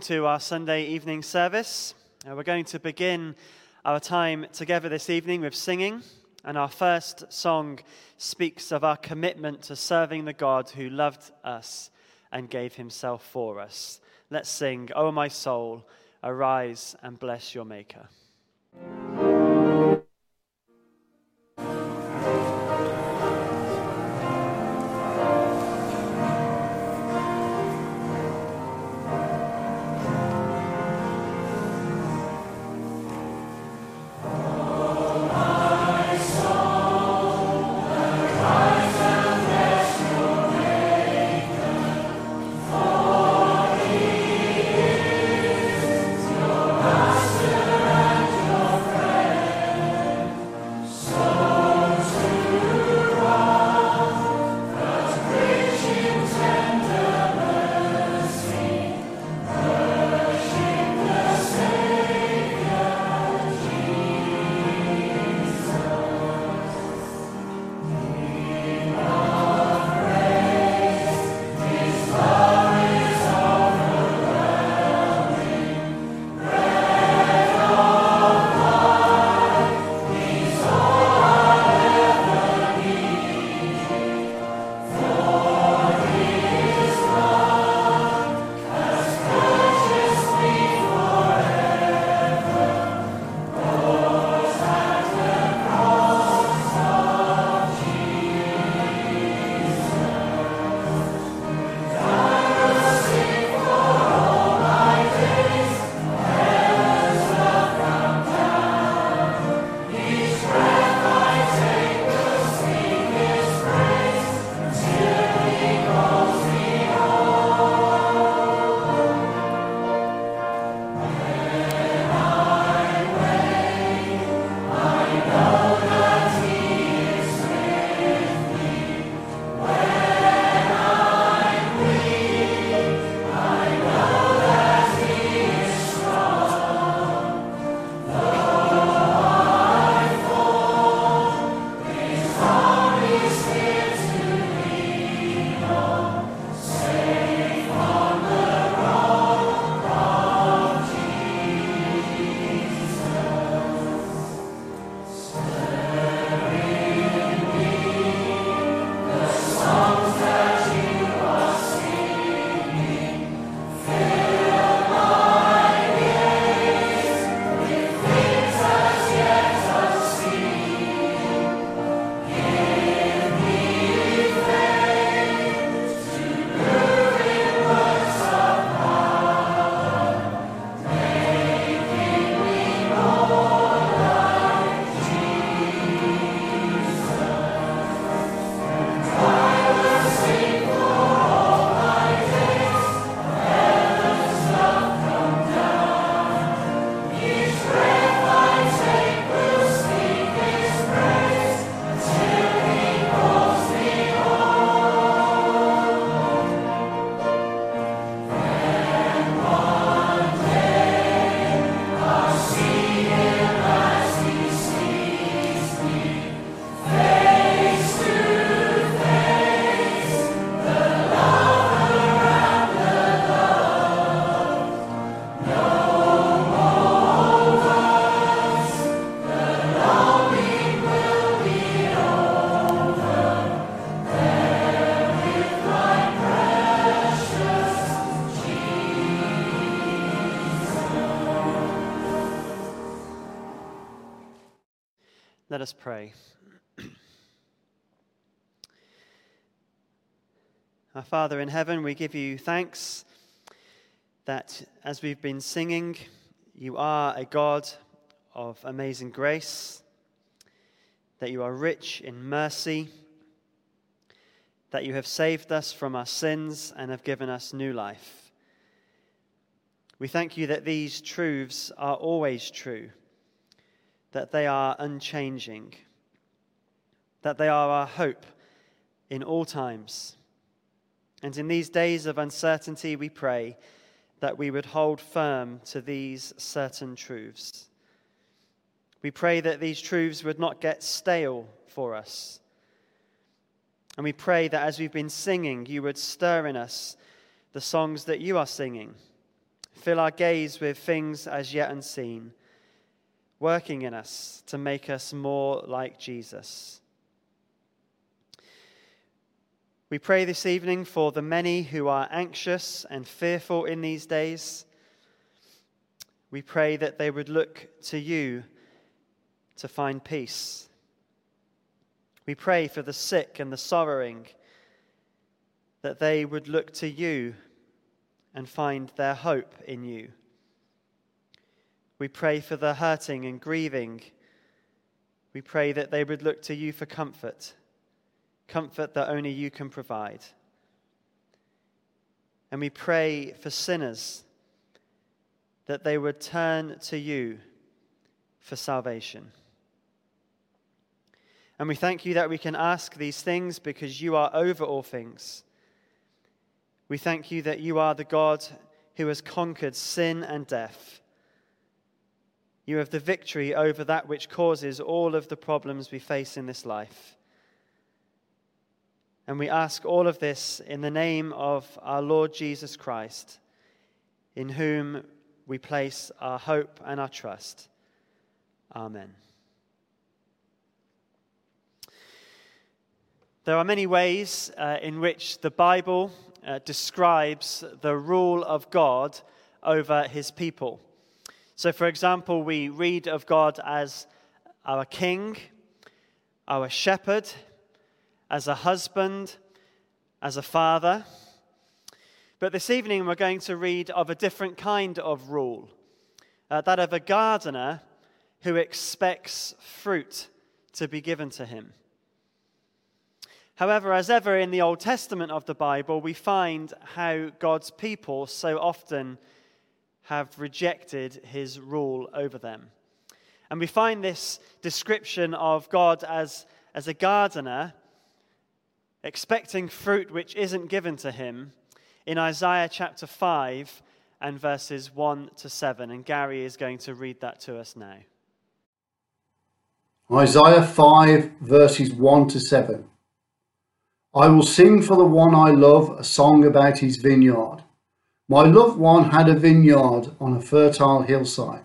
welcome to our Sunday evening service. Uh, we're going to begin our time together this evening with singing, and our first song speaks of our commitment to serving the God who loved us and gave himself for us. Let's sing, O my soul, arise and bless your Maker. Let us pray. Our Father in heaven, we give you thanks that as we've been singing, you are a God of amazing grace, that you are rich in mercy, that you have saved us from our sins and have given us new life. We thank you that these truths are always true that they are unchanging, that they are our hope in all times. And in these days of uncertainty, we pray that we would hold firm to these certain truths. We pray that these truths would not get stale for us. And we pray that as we've been singing, you would stir in us the songs that you are singing Fill our gaze with things as yet unseen, working in us to make us more like Jesus. We pray this evening for the many who are anxious and fearful in these days. We pray that they would look to you to find peace. We pray for the sick and the sorrowing, that they would look to you and find their hope in you. We pray for the hurting and grieving. We pray that they would look to you for comfort comfort that only you can provide. And we pray for sinners that they would turn to you for salvation. And we thank you that we can ask these things because you are over all things. We thank you that you are the God who has conquered sin and death. You have the victory over that which causes all of the problems we face in this life. And we ask all of this in the name of our Lord Jesus Christ, in whom we place our hope and our trust. Amen. There are many ways uh, in which the Bible uh, describes the rule of God over his people. So, for example, we read of God as our king, our shepherd, as a husband, as a father. But this evening we're going to read of a different kind of rule uh, that of a gardener who expects fruit to be given to him. However, as ever in the Old Testament of the Bible, we find how God's people so often have rejected his rule over them. And we find this description of God as, as a gardener expecting fruit which isn't given to him in Isaiah chapter 5 and verses 1 to 7. And Gary is going to read that to us now. Isaiah 5, verses 1 to 7. I will sing for the one I love a song about his vineyard. My loved one had a vineyard on a fertile hillside.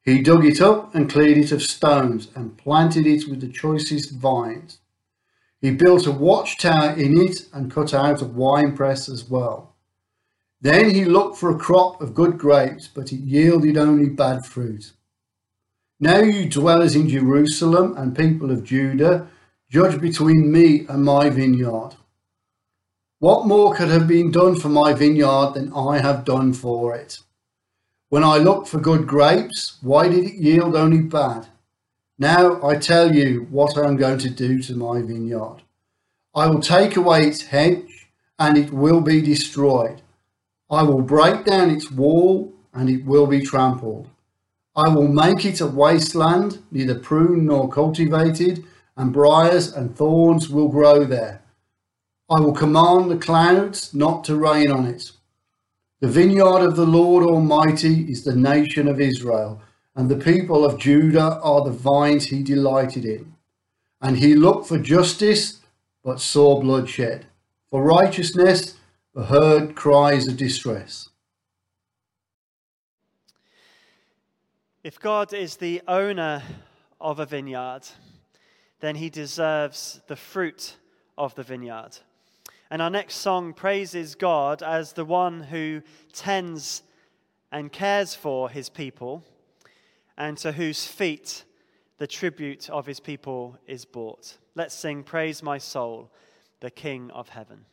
He dug it up and cleared it of stones and planted it with the choicest vines. He built a watchtower in it and cut out a winepress as well. Then he looked for a crop of good grapes, but it yielded only bad fruit. Now you dwellers in Jerusalem and people of Judah, judge between me and my vineyard. What more could have been done for my vineyard than I have done for it? When I looked for good grapes, why did it yield only bad? Now I tell you what I am going to do to my vineyard. I will take away its hedge, and it will be destroyed. I will break down its wall, and it will be trampled. I will make it a wasteland, neither pruned nor cultivated, and briars and thorns will grow there. I will command the clouds not to rain on it. The vineyard of the Lord Almighty is the nation of Israel and the people of Judah are the vines he delighted in. And he looked for justice, but saw bloodshed, for righteousness, but heard cries of distress. If God is the owner of a vineyard, then he deserves the fruit of the vineyard. And our next song praises God as the one who tends and cares for his people and to whose feet the tribute of his people is brought. Let's sing, Praise my soul, the King of heaven.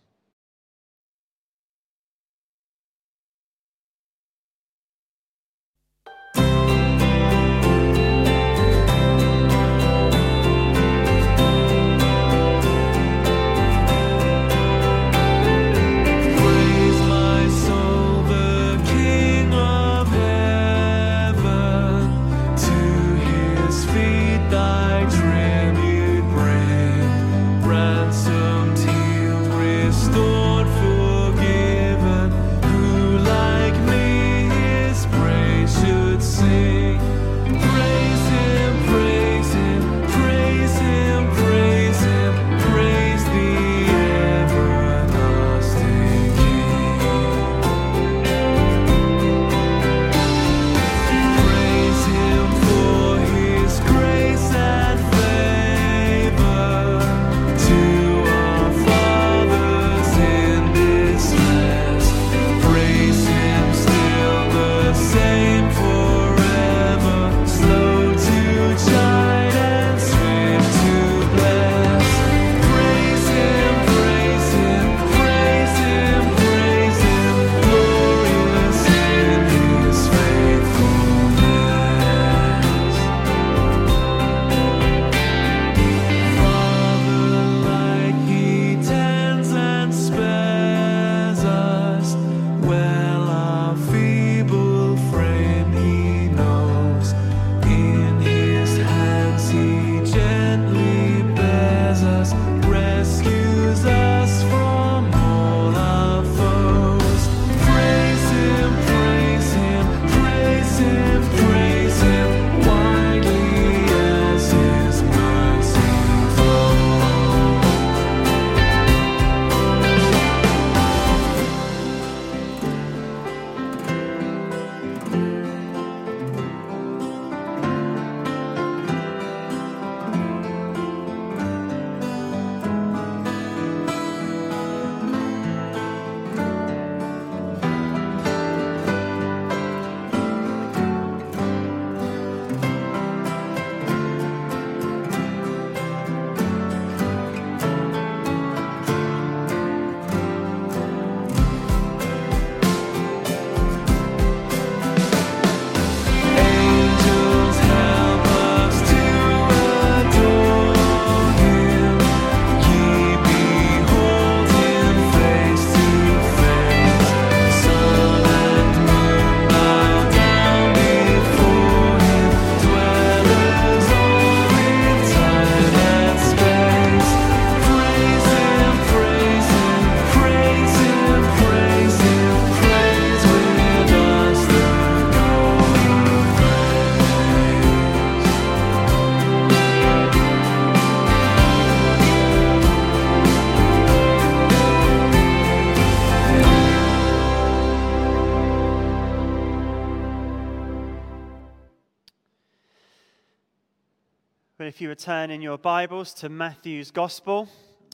Return in your Bibles to Matthew's Gospel,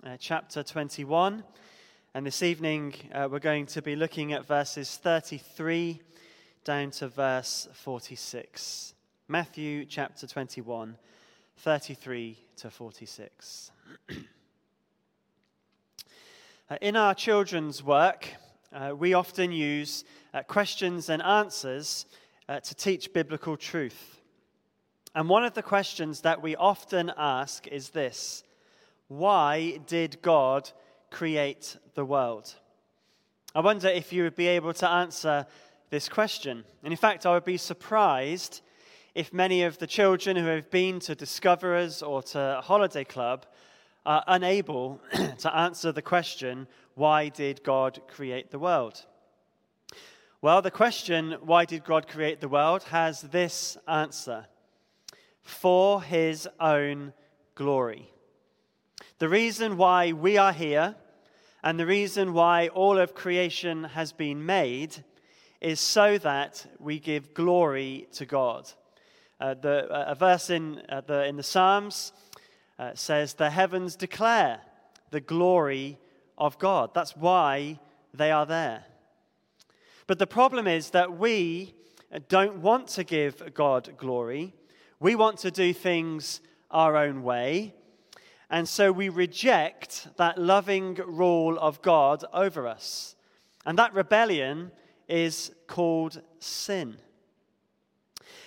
uh, chapter 21, and this evening uh, we're going to be looking at verses 33 down to verse 46. Matthew chapter 21, 33 to 46. uh, in our children's work, uh, we often use uh, questions and answers uh, to teach biblical truth. And one of the questions that we often ask is this Why did God create the world? I wonder if you would be able to answer this question. And in fact, I would be surprised if many of the children who have been to Discoverers or to Holiday Club are unable to answer the question, Why did God create the world? Well, the question, Why did God create the world, has this answer for his own glory. The reason why we are here and the reason why all of creation has been made is so that we give glory to God. Uh, the, uh, a verse in, uh, the, in the Psalms uh, says, The heavens declare the glory of God. That's why they are there. But the problem is that we don't want to give God glory. We want to do things our own way. And so we reject that loving rule of God over us. And that rebellion is called sin.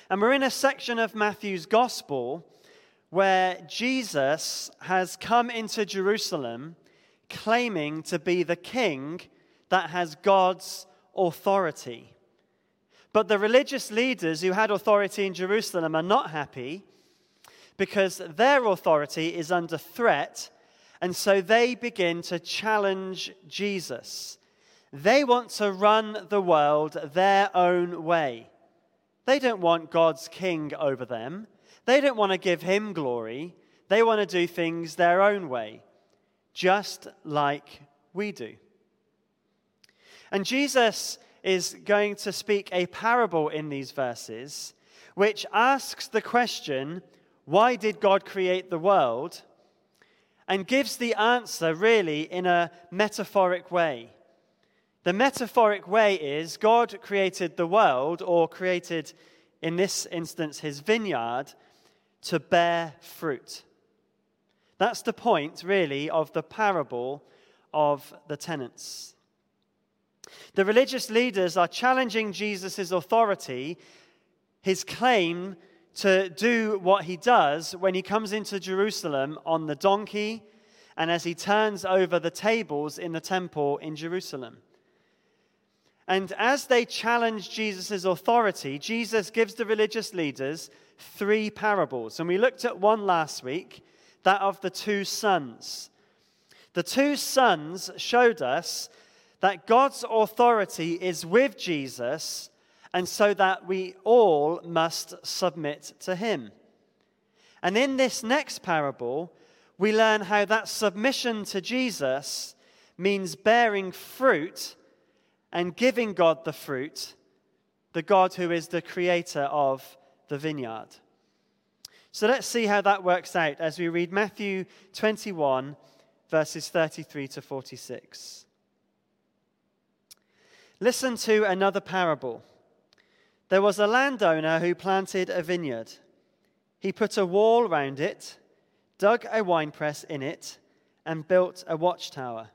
And we're in a section of Matthew's gospel where Jesus has come into Jerusalem claiming to be the king that has God's authority. But the religious leaders who had authority in Jerusalem are not happy because their authority is under threat, and so they begin to challenge Jesus. They want to run the world their own way. They don't want God's king over them. They don't want to give him glory. They want to do things their own way, just like we do. And Jesus is going to speak a parable in these verses which asks the question, why did God create the world? And gives the answer really in a metaphoric way. The metaphoric way is God created the world, or created, in this instance, his vineyard, to bear fruit. That's the point, really, of the parable of the tenants. The religious leaders are challenging Jesus' authority, his claim to do what he does when he comes into Jerusalem on the donkey and as he turns over the tables in the temple in Jerusalem. And as they challenge Jesus' authority, Jesus gives the religious leaders three parables. And we looked at one last week, that of the two sons. The two sons showed us that God's authority is with Jesus, and so that we all must submit to him. And in this next parable, we learn how that submission to Jesus means bearing fruit and giving God the fruit, the God who is the creator of the vineyard. So let's see how that works out as we read Matthew 21, verses 33 to 46. Listen to another parable. There was a landowner who planted a vineyard. He put a wall round it, dug a winepress in it, and built a watchtower.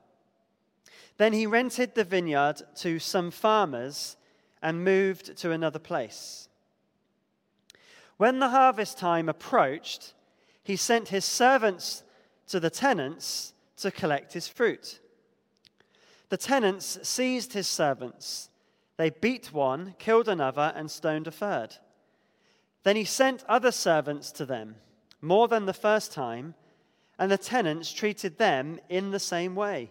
Then he rented the vineyard to some farmers and moved to another place. When the harvest time approached, he sent his servants to the tenants to collect his fruit. The tenants seized his servants. They beat one, killed another, and stoned a third. Then he sent other servants to them, more than the first time, and the tenants treated them in the same way.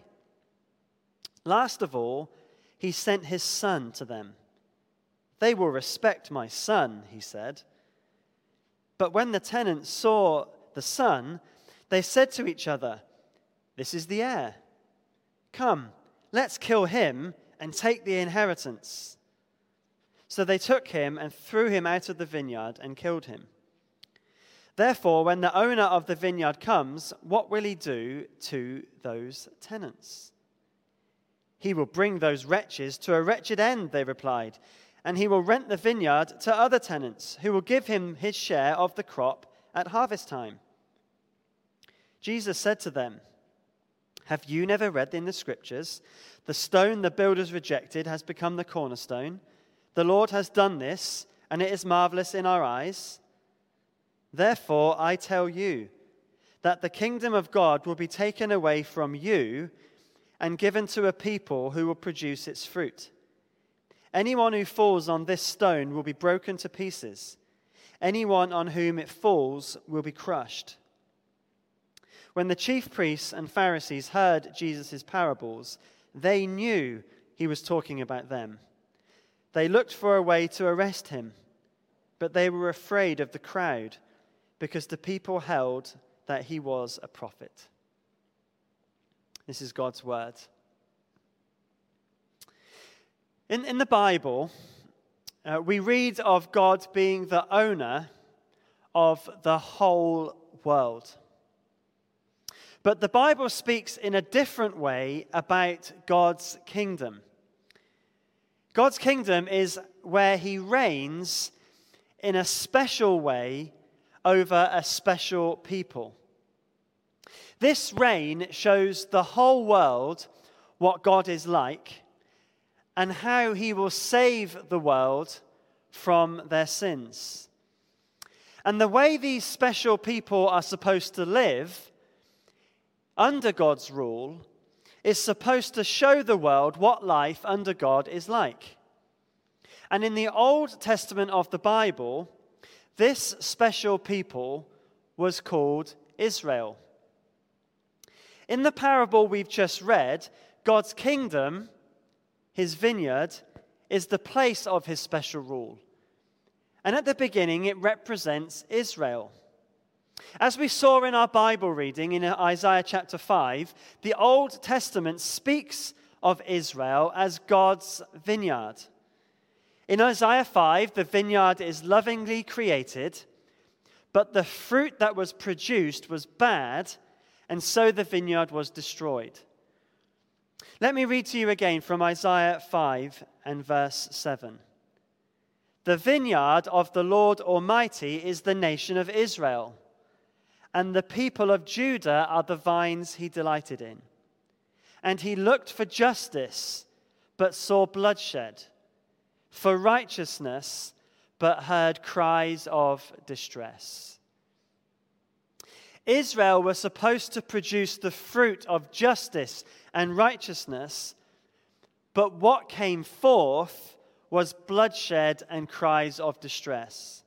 Last of all, he sent his son to them. They will respect my son, he said. But when the tenants saw the son, they said to each other, This is the heir. Come Let's kill him and take the inheritance. So they took him and threw him out of the vineyard and killed him. Therefore, when the owner of the vineyard comes, what will he do to those tenants? He will bring those wretches to a wretched end, they replied, and he will rent the vineyard to other tenants who will give him his share of the crop at harvest time. Jesus said to them, Have you never read in the scriptures, the stone the builders rejected has become the cornerstone? The Lord has done this, and it is marvelous in our eyes. Therefore, I tell you that the kingdom of God will be taken away from you and given to a people who will produce its fruit. Anyone who falls on this stone will be broken to pieces. Anyone on whom it falls will be crushed. When the chief priests and Pharisees heard Jesus' parables, they knew he was talking about them. They looked for a way to arrest him, but they were afraid of the crowd because the people held that he was a prophet. This is God's word. In, in the Bible, uh, we read of God being the owner of the whole world. But the Bible speaks in a different way about God's kingdom. God's kingdom is where he reigns in a special way over a special people. This reign shows the whole world what God is like and how he will save the world from their sins. And the way these special people are supposed to live under God's rule is supposed to show the world what life under God is like. And in the Old Testament of the Bible, this special people was called Israel. In the parable we've just read, God's kingdom, his vineyard, is the place of his special rule. And at the beginning, it represents Israel. As we saw in our Bible reading in Isaiah chapter 5, the Old Testament speaks of Israel as God's vineyard. In Isaiah 5, the vineyard is lovingly created, but the fruit that was produced was bad, and so the vineyard was destroyed. Let me read to you again from Isaiah 5 and verse 7. The vineyard of the Lord Almighty is the nation of Israel, and the people of Judah are the vines he delighted in. And he looked for justice, but saw bloodshed for righteousness, but heard cries of distress. Israel was supposed to produce the fruit of justice and righteousness, but what came forth was bloodshed and cries of distress.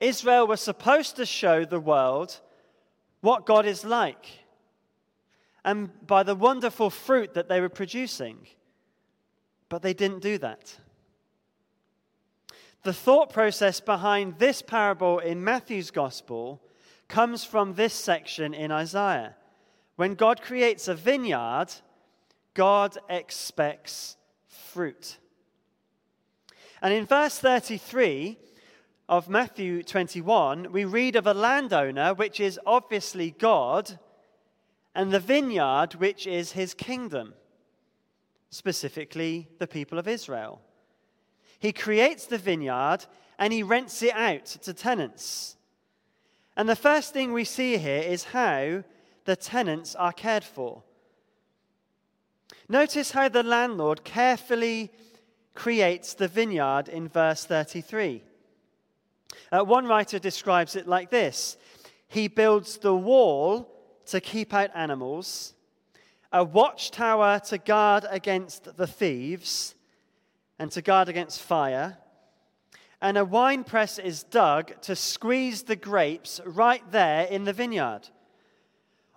Israel was supposed to show the world what God is like and by the wonderful fruit that they were producing, but they didn't do that. The thought process behind this parable in Matthew's gospel comes from this section in Isaiah. When God creates a vineyard, God expects fruit. And in verse 33 of Matthew 21, we read of a landowner, which is obviously God, and the vineyard, which is his kingdom, specifically the people of Israel. He creates the vineyard and he rents it out to tenants. And the first thing we see here is how the tenants are cared for. Notice how the landlord carefully creates the vineyard in verse 33. Uh, one writer describes it like this He builds the wall to keep out animals, a watchtower to guard against the thieves, and to guard against fire. And a wine press is dug to squeeze the grapes right there in the vineyard.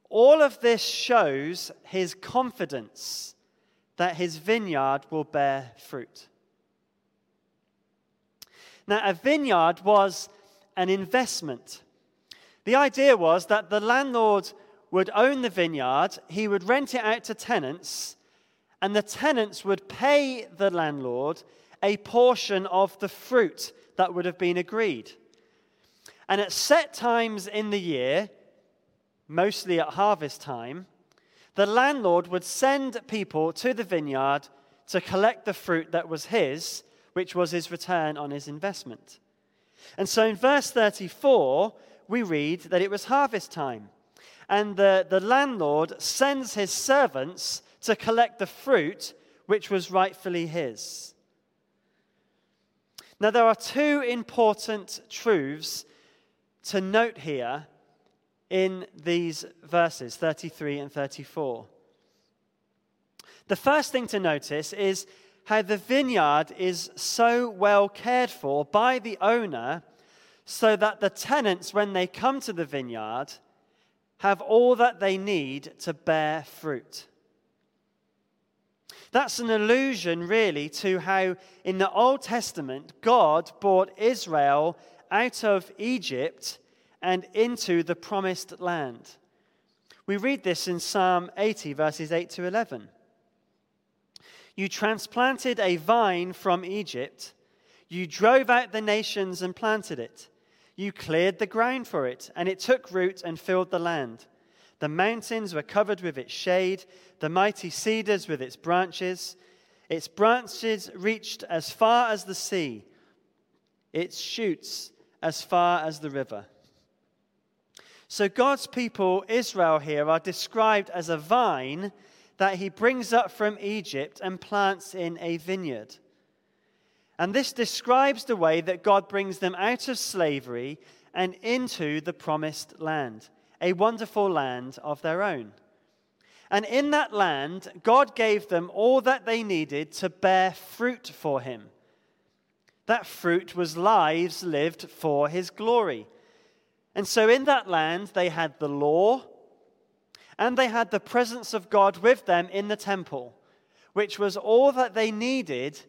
All of this shows his confidence that his vineyard will bear fruit. Now, a vineyard was an investment. The idea was that the landlord would own the vineyard, he would rent it out to tenants, and the tenants would pay the landlord a portion of the fruit that would have been agreed. And at set times in the year, mostly at harvest time, the landlord would send people to the vineyard to collect the fruit that was his, which was his return on his investment. And so in verse 34, we read that it was harvest time. And the, the landlord sends his servants to collect the fruit which was rightfully his. Now, there are two important truths to note here in these verses 33 and 34. The first thing to notice is how the vineyard is so well cared for by the owner so that the tenants, when they come to the vineyard, have all that they need to bear fruit. That's an allusion, really, to how in the Old Testament God brought Israel out of Egypt and into the promised land. We read this in Psalm 80, verses 8 to 11. You transplanted a vine from Egypt. You drove out the nations and planted it. You cleared the ground for it, and it took root and filled the land. The mountains were covered with its shade, the mighty cedars with its branches. Its branches reached as far as the sea, its shoots as far as the river. So God's people, Israel, here are described as a vine that he brings up from Egypt and plants in a vineyard. And this describes the way that God brings them out of slavery and into the promised land, a wonderful land of their own. And in that land, God gave them all that they needed to bear fruit for him. That fruit was lives lived for his glory. And so in that land, they had the law and they had the presence of God with them in the temple, which was all that they needed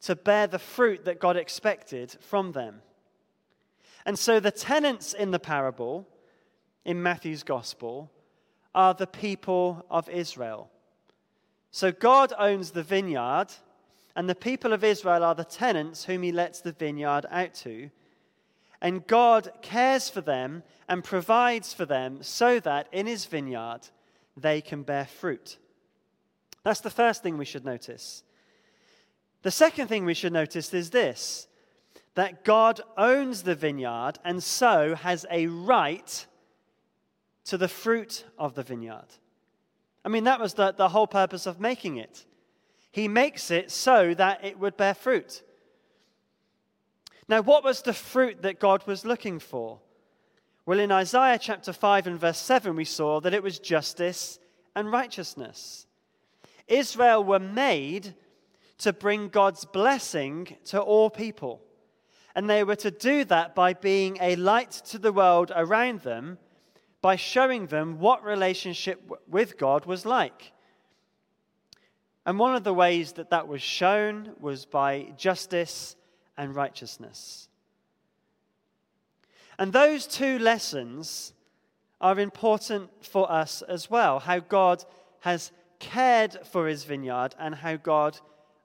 to bear the fruit that God expected from them. And so the tenants in the parable, in Matthew's gospel, are the people of Israel. So God owns the vineyard, and the people of Israel are the tenants whom he lets the vineyard out to. And God cares for them and provides for them so that in his vineyard they can bear fruit. That's the first thing we should notice. The second thing we should notice is this that God owns the vineyard and so has a right to the fruit of the vineyard. I mean, that was the, the whole purpose of making it. He makes it so that it would bear fruit. Now, what was the fruit that God was looking for? Well, in Isaiah chapter 5 and verse 7, we saw that it was justice and righteousness. Israel were made to bring God's blessing to all people. And they were to do that by being a light to the world around them, by showing them what relationship with God was like. And one of the ways that that was shown was by justice and righteousness. And those two lessons are important for us as well how God has cared for his vineyard and how God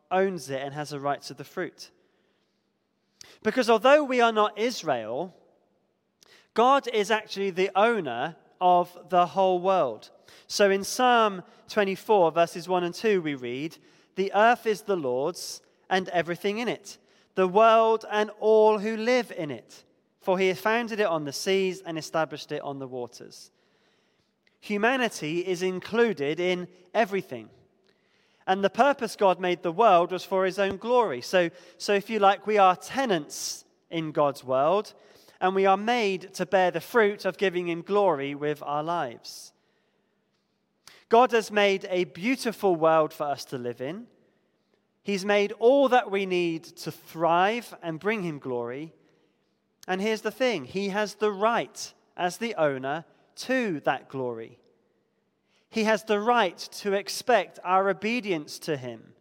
owns it and has a right to the fruit. Because although we are not Israel, God is actually the owner of the whole world. So in Psalm 24, verses 1 and 2, we read, The earth is the Lord's and everything in it the world and all who live in it, for he has founded it on the seas and established it on the waters. Humanity is included in everything. And the purpose God made the world was for his own glory. So, so if you like, we are tenants in God's world, and we are made to bear the fruit of giving him glory with our lives. God has made a beautiful world for us to live in. He's made all that we need to thrive and bring him glory. And here's the thing He has the right, as the owner, to that glory. He has the right to expect our obedience to him.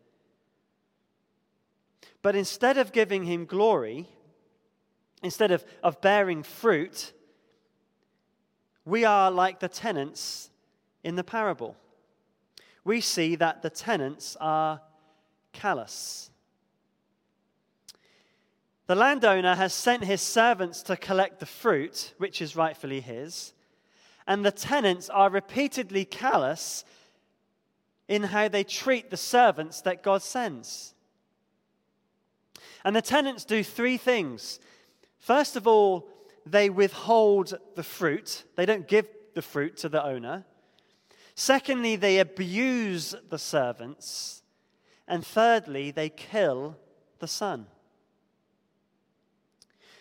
But instead of giving him glory, instead of, of bearing fruit, we are like the tenants in the parable. We see that the tenants are callous. The landowner has sent his servants to collect the fruit, which is rightfully his, and the tenants are repeatedly callous in how they treat the servants that God sends. And the tenants do three things. First of all, they withhold the fruit, they don't give the fruit to the owner. Secondly, they abuse the servants. And thirdly, they kill the son.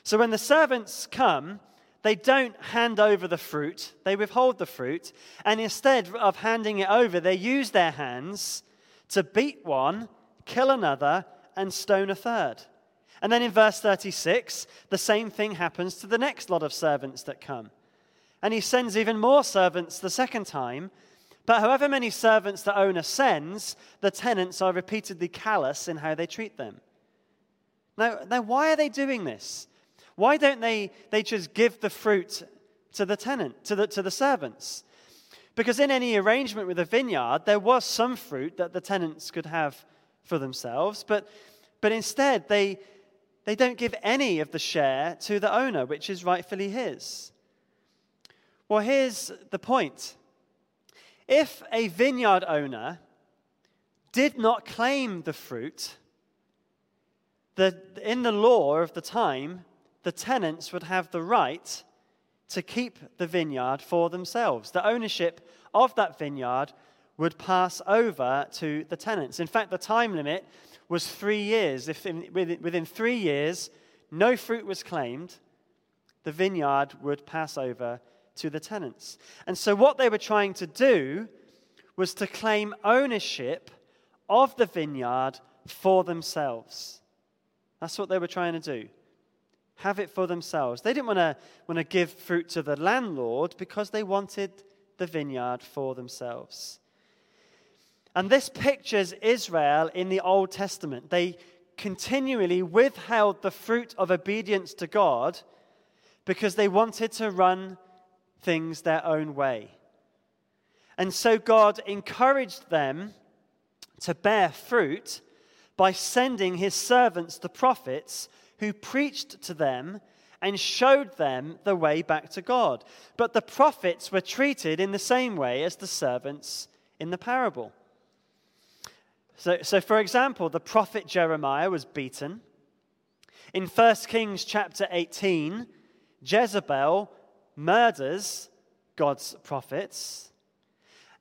So when the servants come, they don't hand over the fruit, they withhold the fruit, and instead of handing it over, they use their hands to beat one, kill another, and stone a third. And then in verse 36, the same thing happens to the next lot of servants that come. And he sends even more servants the second time. But however many servants the owner sends, the tenants are repeatedly callous in how they treat them. Now, now why are they doing this? Why don't they, they just give the fruit to the tenant, to the, to the servants? Because in any arrangement with a vineyard, there was some fruit that the tenants could have for themselves, but, but instead they, they don't give any of the share to the owner, which is rightfully his. Well, here's the point if a vineyard owner did not claim the fruit, the, in the law of the time, the tenants would have the right to keep the vineyard for themselves. The ownership of that vineyard would pass over to the tenants. In fact, the time limit was three years. If in, within, within three years no fruit was claimed, the vineyard would pass over to the tenants. And so, what they were trying to do was to claim ownership of the vineyard for themselves. That's what they were trying to do have it for themselves. They didn't want to, want to give fruit to the landlord because they wanted the vineyard for themselves. And this pictures Israel in the Old Testament. They continually withheld the fruit of obedience to God because they wanted to run things their own way. And so God encouraged them to bear fruit by sending his servants, the prophets, who preached to them and showed them the way back to God. But the prophets were treated in the same way as the servants in the parable. So, so for example, the prophet Jeremiah was beaten. In 1 Kings chapter 18, Jezebel murders God's prophets.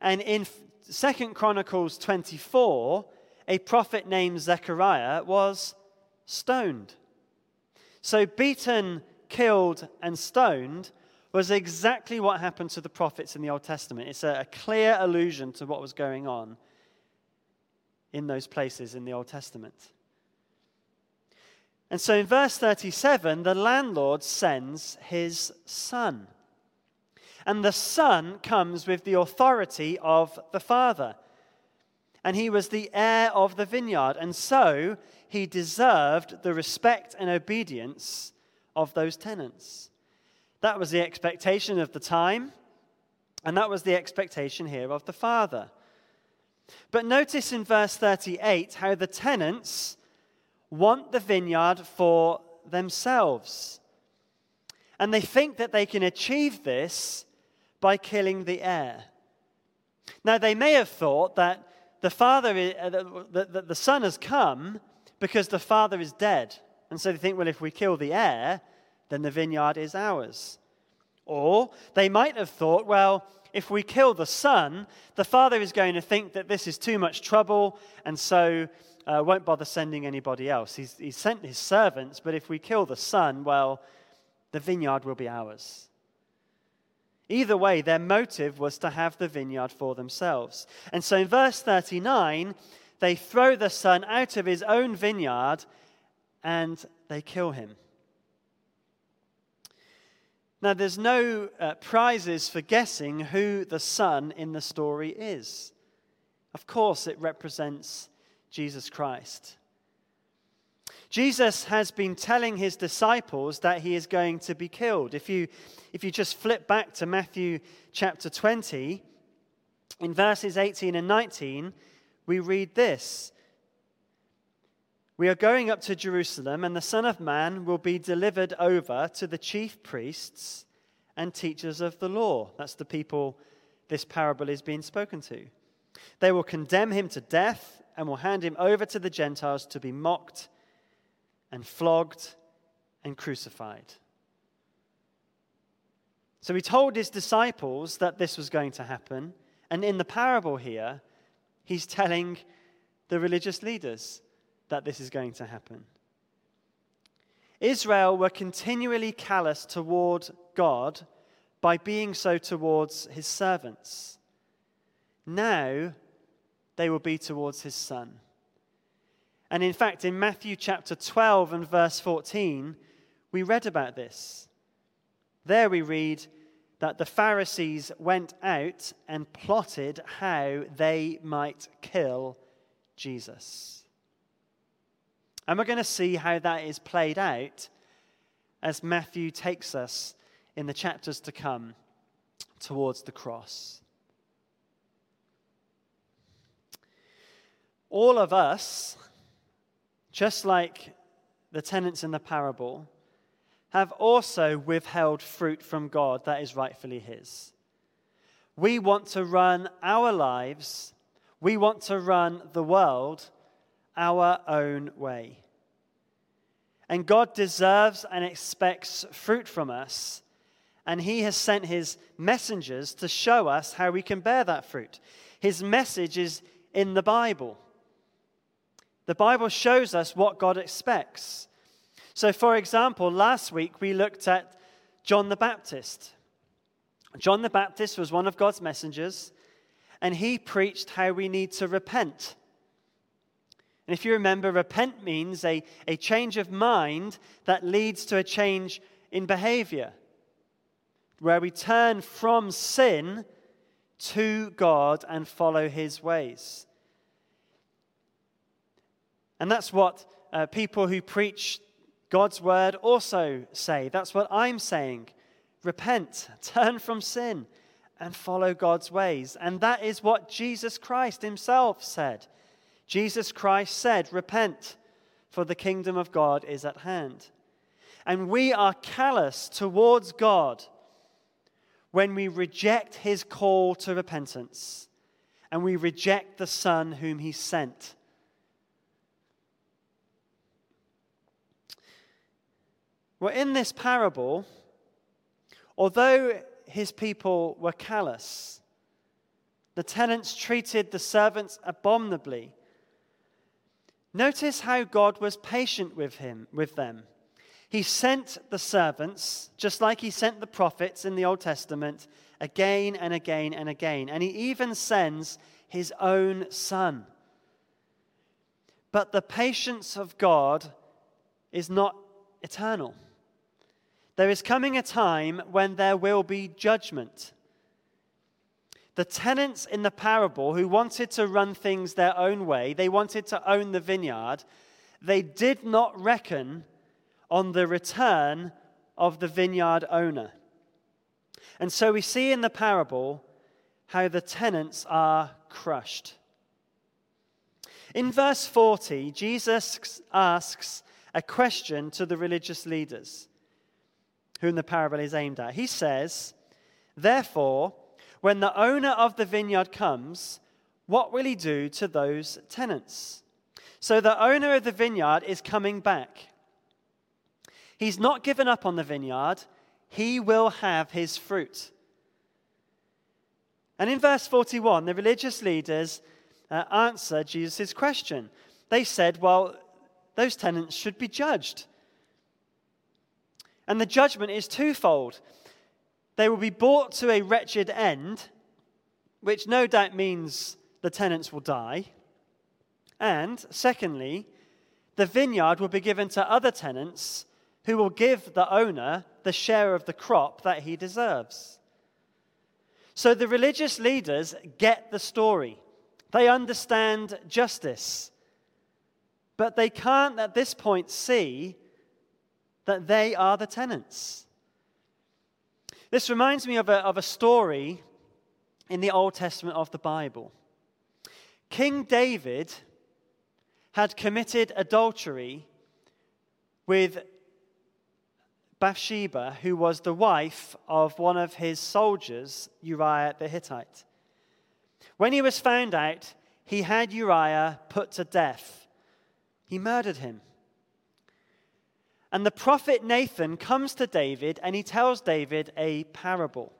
And in 2 Chronicles 24, a prophet named Zechariah was stoned. So, beaten, killed, and stoned was exactly what happened to the prophets in the Old Testament. It's a, a clear allusion to what was going on in those places in the Old Testament. And so in verse 37, the landlord sends his son. And the son comes with the authority of the father. And he was the heir of the vineyard. And so he deserved the respect and obedience of those tenants. That was the expectation of the time, and that was the expectation here of the father. But notice in verse 38 how the tenants want the vineyard for themselves. And they think that they can achieve this by killing the heir. Now, they may have thought that the father, uh, the, the son has come because the father is dead. And so they think, well, if we kill the heir, then the vineyard is ours. Or they might have thought, well, if we kill the son, the father is going to think that this is too much trouble and so uh, won't bother sending anybody else. He's, he's sent his servants, but if we kill the son, well, the vineyard will be ours. Either way, their motive was to have the vineyard for themselves. And so in verse 39, they throw the son out of his own vineyard and they kill him. Now, there's no uh, prizes for guessing who the son in the story is. Of course, it represents Jesus Christ. Jesus has been telling his disciples that he is going to be killed. If you, if you just flip back to Matthew chapter 20, in verses 18 and 19, we read this We are going up to Jerusalem, and the Son of Man will be delivered over to the chief priests and teachers of the law. That's the people this parable is being spoken to. They will condemn him to death and will hand him over to the Gentiles to be mocked and flogged and crucified. So he told his disciples that this was going to happen. And in the parable here, he's telling the religious leaders that this is going to happen. Israel were continually callous toward God by being so towards his servants. Now they will be towards his son. And in fact, in Matthew chapter 12 and verse 14, we read about this. There we read that the Pharisees went out and plotted how they might kill Jesus. And we're going to see how that is played out as Matthew takes us in the chapters to come towards the cross. All of us, just like the tenants in the parable, have also withheld fruit from God that is rightfully His. We want to run our lives, we want to run the world our own way. And God deserves and expects fruit from us, and He has sent His messengers to show us how we can bear that fruit. His message is in the Bible. The Bible shows us what God expects. So, for example, last week we looked at John the Baptist. John the Baptist was one of God's messengers, and he preached how we need to repent. And if you remember, repent means a, a change of mind that leads to a change in behavior, where we turn from sin to God and follow his ways. And that's what uh, people who preach God's word also say. That's what I'm saying. Repent, turn from sin, and follow God's ways. And that is what Jesus Christ himself said. Jesus Christ said, Repent, for the kingdom of God is at hand. And we are callous towards God when we reject his call to repentance and we reject the Son whom he sent. Well, in this parable, although his people were callous, the tenants treated the servants abominably. Notice how God was patient with him, with them. He sent the servants, just like he sent the prophets in the Old Testament, again and again and again. And he even sends his own son. But the patience of God is not eternal. There is coming a time when there will be judgment. The tenants in the parable who wanted to run things their own way, they wanted to own the vineyard, they did not reckon on the return of the vineyard owner. And so we see in the parable how the tenants are crushed. In verse 40, Jesus asks a question to the religious leaders whom the parable is aimed at. He says, Therefore, when the owner of the vineyard comes, what will he do to those tenants? So the owner of the vineyard is coming back. He's not given up on the vineyard, he will have his fruit. And in verse 41, the religious leaders uh, answer Jesus' question. They said, Well, those tenants should be judged. And the judgment is twofold. They will be brought to a wretched end, which no doubt means the tenants will die. And secondly, the vineyard will be given to other tenants who will give the owner the share of the crop that he deserves. So the religious leaders get the story, they understand justice, but they can't at this point see that they are the tenants. This reminds me of a, of a story in the Old Testament of the Bible. King David had committed adultery with Bathsheba, who was the wife of one of his soldiers, Uriah the Hittite. When he was found out, he had Uriah put to death. He murdered him. And the prophet Nathan comes to David and he tells David a parable.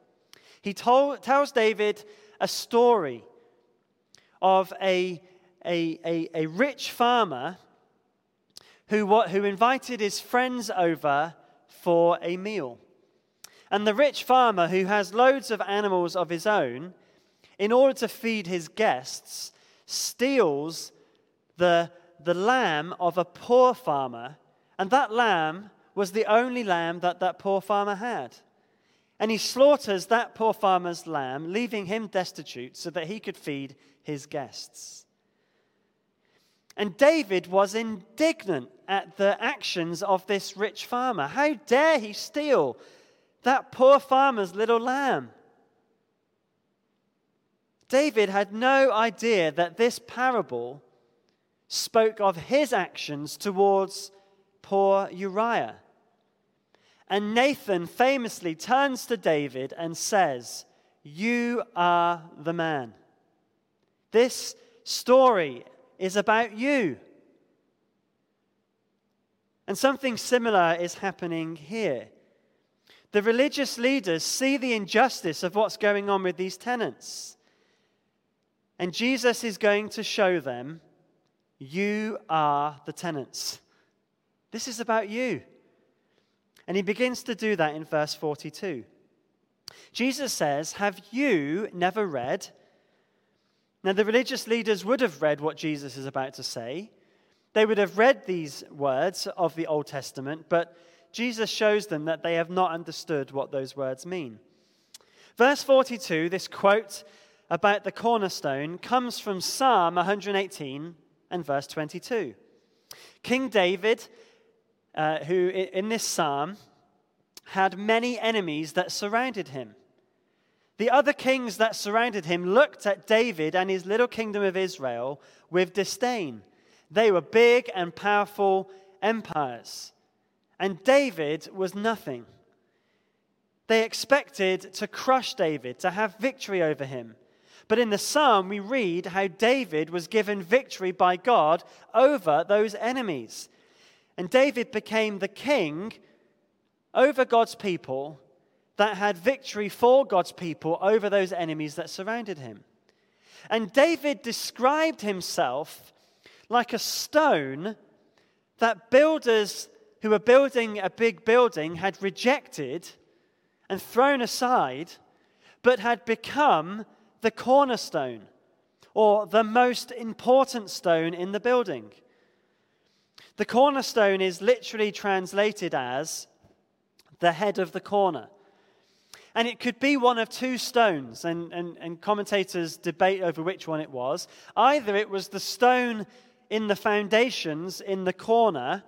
He told, tells David a story of a, a, a, a rich farmer who, what, who invited his friends over for a meal. And the rich farmer, who has loads of animals of his own, in order to feed his guests, steals the, the lamb of a poor farmer, and that lamb was the only lamb that that poor farmer had. And he slaughters that poor farmer's lamb, leaving him destitute so that he could feed his guests. And David was indignant at the actions of this rich farmer. How dare he steal that poor farmer's little lamb? David had no idea that this parable spoke of his actions towards poor Uriah. And Nathan famously turns to David and says, You are the man. This story is about you. And something similar is happening here. The religious leaders see the injustice of what's going on with these tenants. And Jesus is going to show them, You are the tenants. This is about you. And he begins to do that in verse 42. Jesus says, Have you never read? Now, the religious leaders would have read what Jesus is about to say. They would have read these words of the Old Testament, but Jesus shows them that they have not understood what those words mean. Verse 42, this quote about the cornerstone comes from Psalm 118 and verse 22. King David, uh, who in this psalm had many enemies that surrounded him. The other kings that surrounded him looked at David and his little kingdom of Israel with disdain. They were big and powerful empires, and David was nothing. They expected to crush David, to have victory over him. But in the psalm, we read how David was given victory by God over those enemies. And David became the king over God's people that had victory for God's people over those enemies that surrounded him. And David described himself like a stone that builders who were building a big building had rejected and thrown aside, but had become the cornerstone or the most important stone in the building. The cornerstone is literally translated as the head of the corner. And it could be one of two stones, and, and, and commentators debate over which one it was. Either it was the stone in the foundations in the corner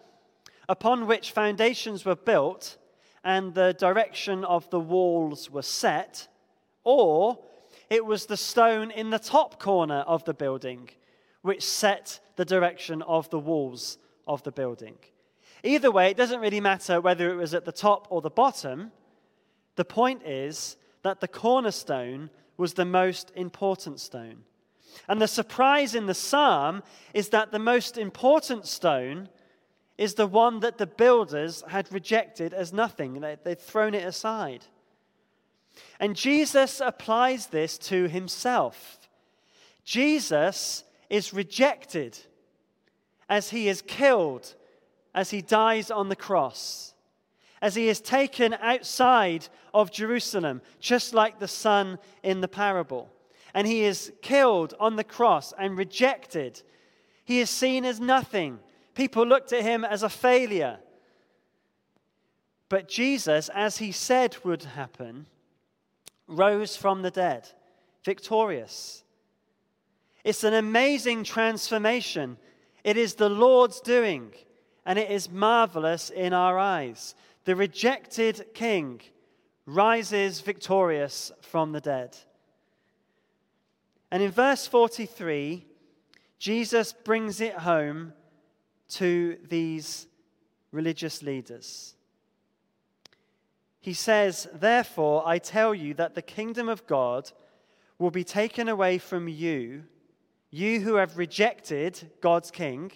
upon which foundations were built and the direction of the walls were set, or it was the stone in the top corner of the building which set the direction of the walls of the building. Either way, it doesn't really matter whether it was at the top or the bottom. The point is that the cornerstone was the most important stone. And the surprise in the psalm is that the most important stone is the one that the builders had rejected as nothing, they'd thrown it aside. And Jesus applies this to himself. Jesus is rejected as he is killed, as he dies on the cross, as he is taken outside of Jerusalem, just like the son in the parable. And he is killed on the cross and rejected. He is seen as nothing. People looked at him as a failure. But Jesus, as he said would happen, rose from the dead, victorious. It's an amazing transformation. It is the Lord's doing, and it is marvelous in our eyes. The rejected king rises victorious from the dead. And in verse 43, Jesus brings it home to these religious leaders. He says, Therefore, I tell you that the kingdom of God will be taken away from you, you who have rejected God's king,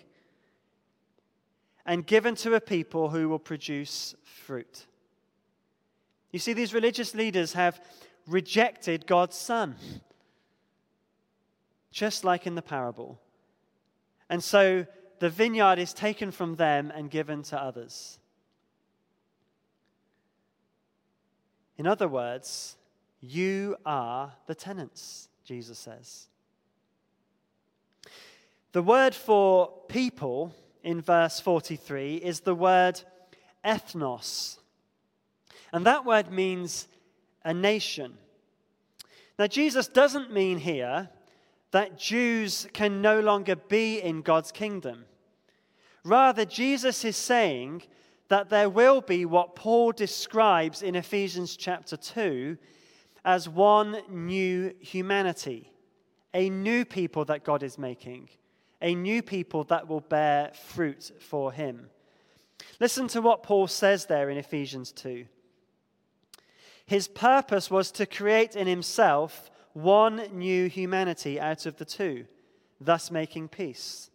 and given to a people who will produce fruit. You see, these religious leaders have rejected God's son, just like in the parable. And so the vineyard is taken from them and given to others. In other words, you are the tenants, Jesus says. The word for people in verse 43 is the word ethnos. And that word means a nation. Now, Jesus doesn't mean here that Jews can no longer be in God's kingdom. Rather, Jesus is saying that there will be what Paul describes in Ephesians chapter 2 as one new humanity, a new people that God is making, a new people that will bear fruit for him. Listen to what Paul says there in Ephesians 2. His purpose was to create in himself one new humanity out of the two, thus making peace.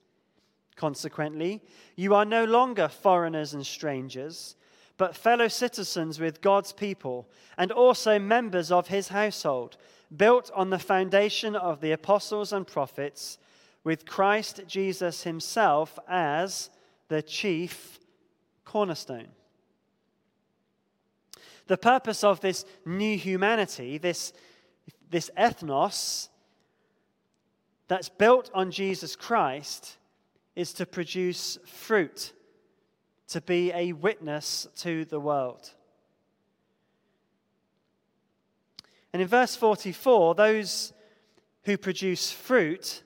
Consequently, you are no longer foreigners and strangers, but fellow citizens with God's people, and also members of his household, built on the foundation of the apostles and prophets, with Christ Jesus himself as the chief cornerstone. The purpose of this new humanity, this, this ethnos that's built on Jesus Christ, is to produce fruit, to be a witness to the world. And in verse 44, those who produce fruit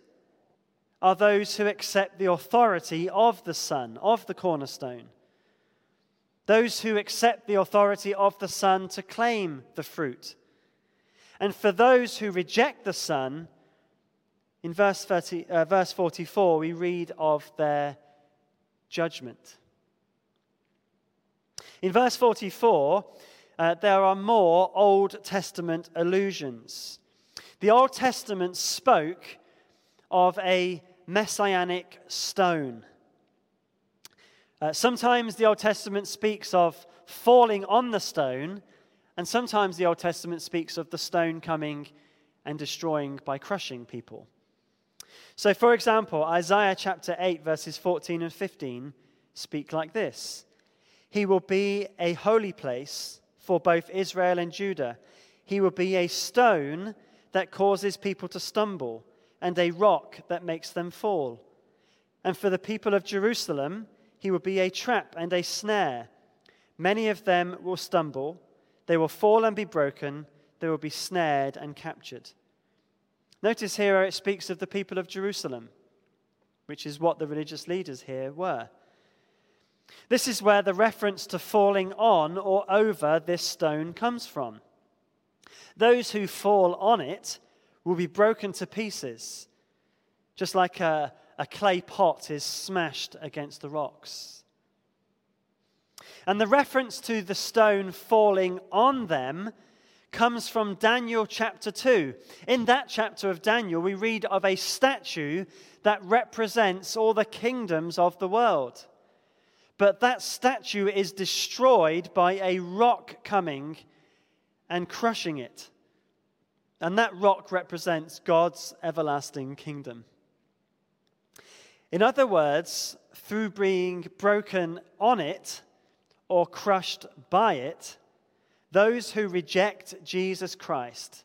are those who accept the authority of the Son, of the cornerstone. Those who accept the authority of the Son to claim the fruit. And for those who reject the Son, in verse, 30, uh, verse 44, we read of their judgment. In verse 44, uh, there are more Old Testament allusions. The Old Testament spoke of a messianic stone. Uh, sometimes the Old Testament speaks of falling on the stone, and sometimes the Old Testament speaks of the stone coming and destroying by crushing people. So, for example, Isaiah chapter 8, verses 14 and 15 speak like this He will be a holy place for both Israel and Judah. He will be a stone that causes people to stumble, and a rock that makes them fall. And for the people of Jerusalem, he will be a trap and a snare. Many of them will stumble, they will fall and be broken, they will be snared and captured. Notice here how it speaks of the people of Jerusalem, which is what the religious leaders here were. This is where the reference to falling on or over this stone comes from. Those who fall on it will be broken to pieces, just like a, a clay pot is smashed against the rocks. And the reference to the stone falling on them comes from Daniel chapter 2. In that chapter of Daniel, we read of a statue that represents all the kingdoms of the world. But that statue is destroyed by a rock coming and crushing it. And that rock represents God's everlasting kingdom. In other words, through being broken on it or crushed by it, those who reject Jesus Christ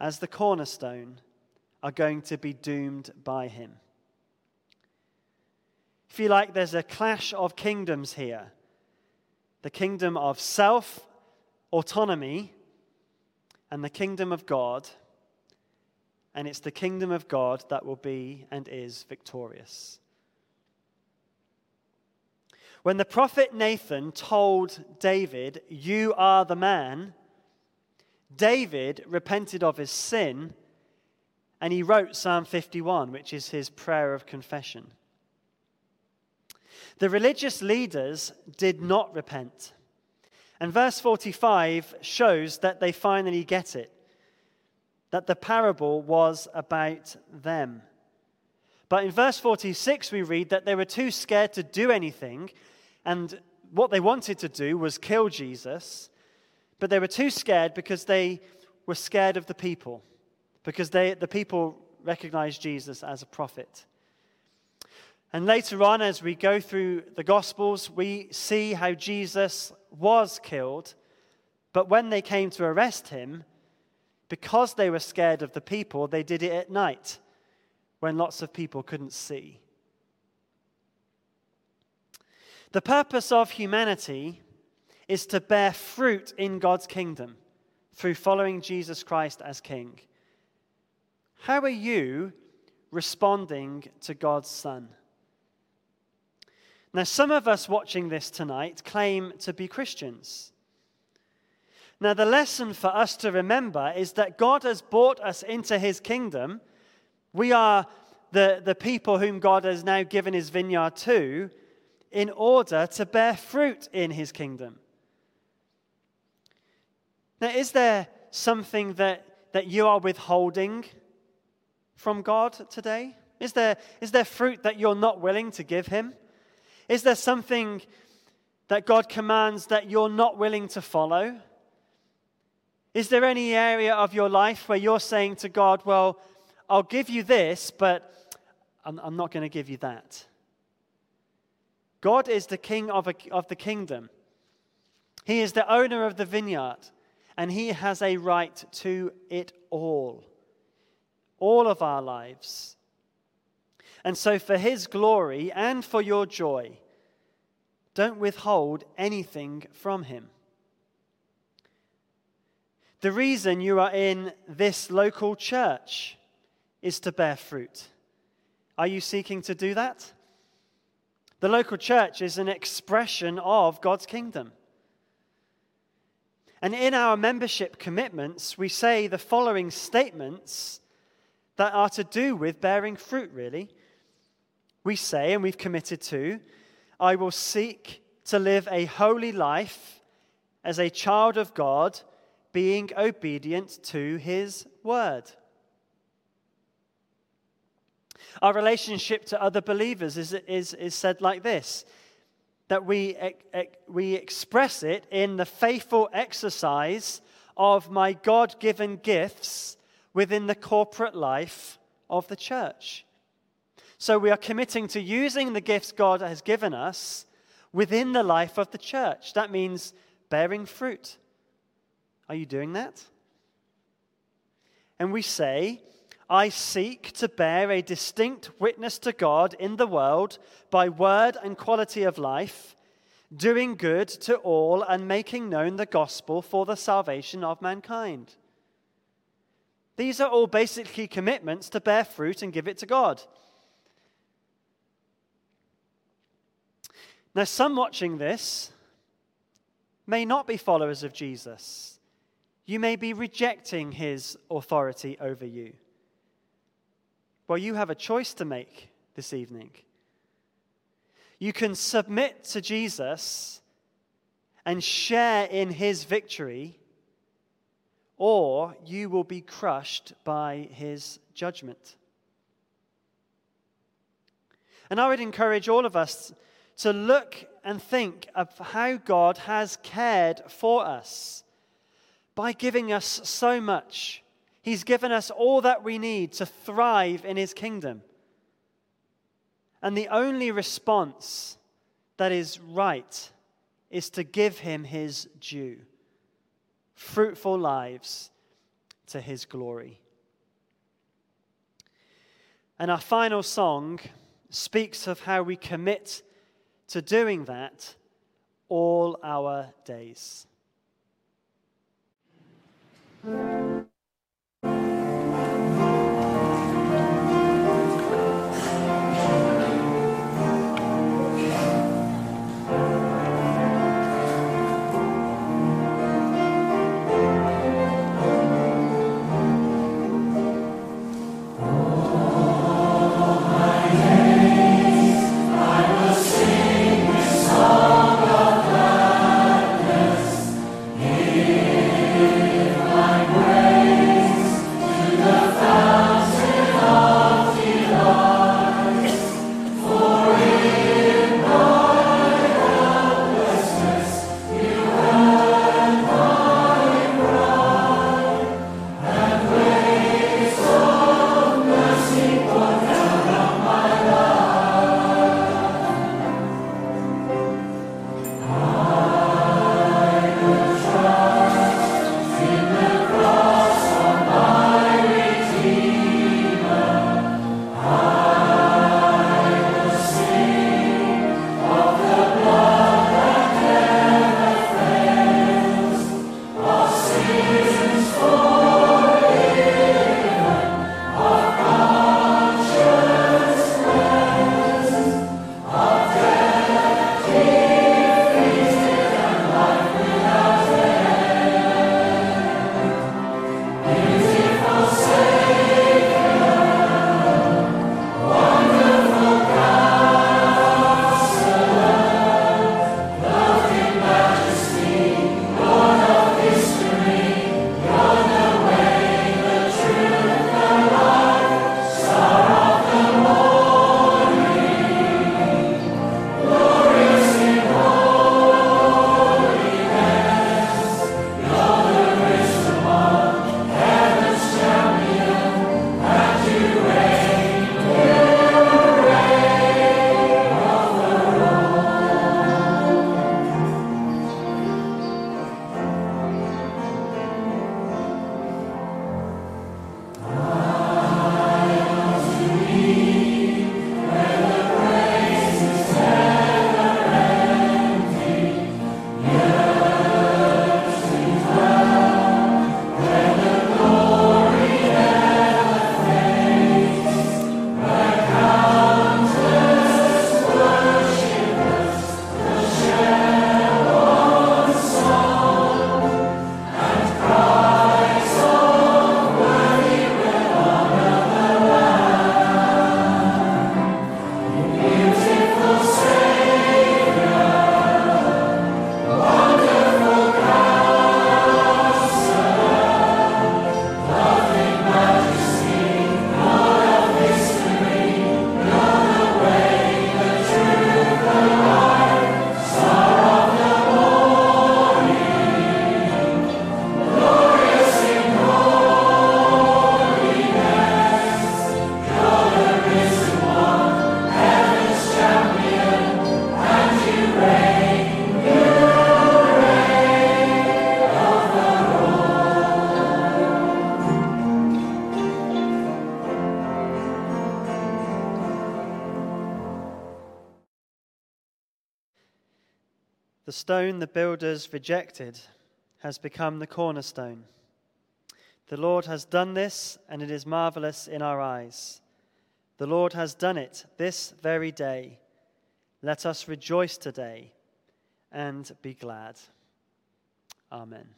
as the cornerstone are going to be doomed by him. I feel like there's a clash of kingdoms here the kingdom of self autonomy and the kingdom of God. And it's the kingdom of God that will be and is victorious. When the prophet Nathan told David, You are the man, David repented of his sin and he wrote Psalm 51, which is his prayer of confession. The religious leaders did not repent. And verse 45 shows that they finally get it that the parable was about them. But in verse 46, we read that they were too scared to do anything, and what they wanted to do was kill Jesus, but they were too scared because they were scared of the people, because they, the people recognized Jesus as a prophet. And later on, as we go through the Gospels, we see how Jesus was killed, but when they came to arrest him, because they were scared of the people, they did it at night when lots of people couldn't see. The purpose of humanity is to bear fruit in God's kingdom through following Jesus Christ as King. How are you responding to God's Son? Now, some of us watching this tonight claim to be Christians. Now, the lesson for us to remember is that God has brought us into his kingdom. We are the, the people whom God has now given his vineyard to in order to bear fruit in his kingdom. Now, is there something that, that you are withholding from God today? Is there, is there fruit that you're not willing to give him? Is there something that God commands that you're not willing to follow? Is there any area of your life where you're saying to God, Well, I'll give you this, but I'm, I'm not going to give you that? God is the king of, a, of the kingdom, He is the owner of the vineyard, and He has a right to it all, all of our lives. And so, for His glory and for your joy, don't withhold anything from Him. The reason you are in this local church is to bear fruit. Are you seeking to do that? The local church is an expression of God's kingdom. And in our membership commitments, we say the following statements that are to do with bearing fruit, really. We say, and we've committed to, I will seek to live a holy life as a child of God being obedient to his word. Our relationship to other believers is, is, is said like this that we, we express it in the faithful exercise of my God given gifts within the corporate life of the church. So we are committing to using the gifts God has given us within the life of the church. That means bearing fruit are you doing that? And we say, I seek to bear a distinct witness to God in the world by word and quality of life, doing good to all and making known the gospel for the salvation of mankind. These are all basically commitments to bear fruit and give it to God. Now, some watching this may not be followers of Jesus. You may be rejecting his authority over you. Well, you have a choice to make this evening. You can submit to Jesus and share in his victory, or you will be crushed by his judgment. And I would encourage all of us to look and think of how God has cared for us by giving us so much. He's given us all that we need to thrive in His kingdom. And the only response that is right is to give Him His due fruitful lives to His glory. And our final song speaks of how we commit to doing that all our days. The builders rejected has become the cornerstone. The Lord has done this, and it is marvelous in our eyes. The Lord has done it this very day. Let us rejoice today and be glad. Amen.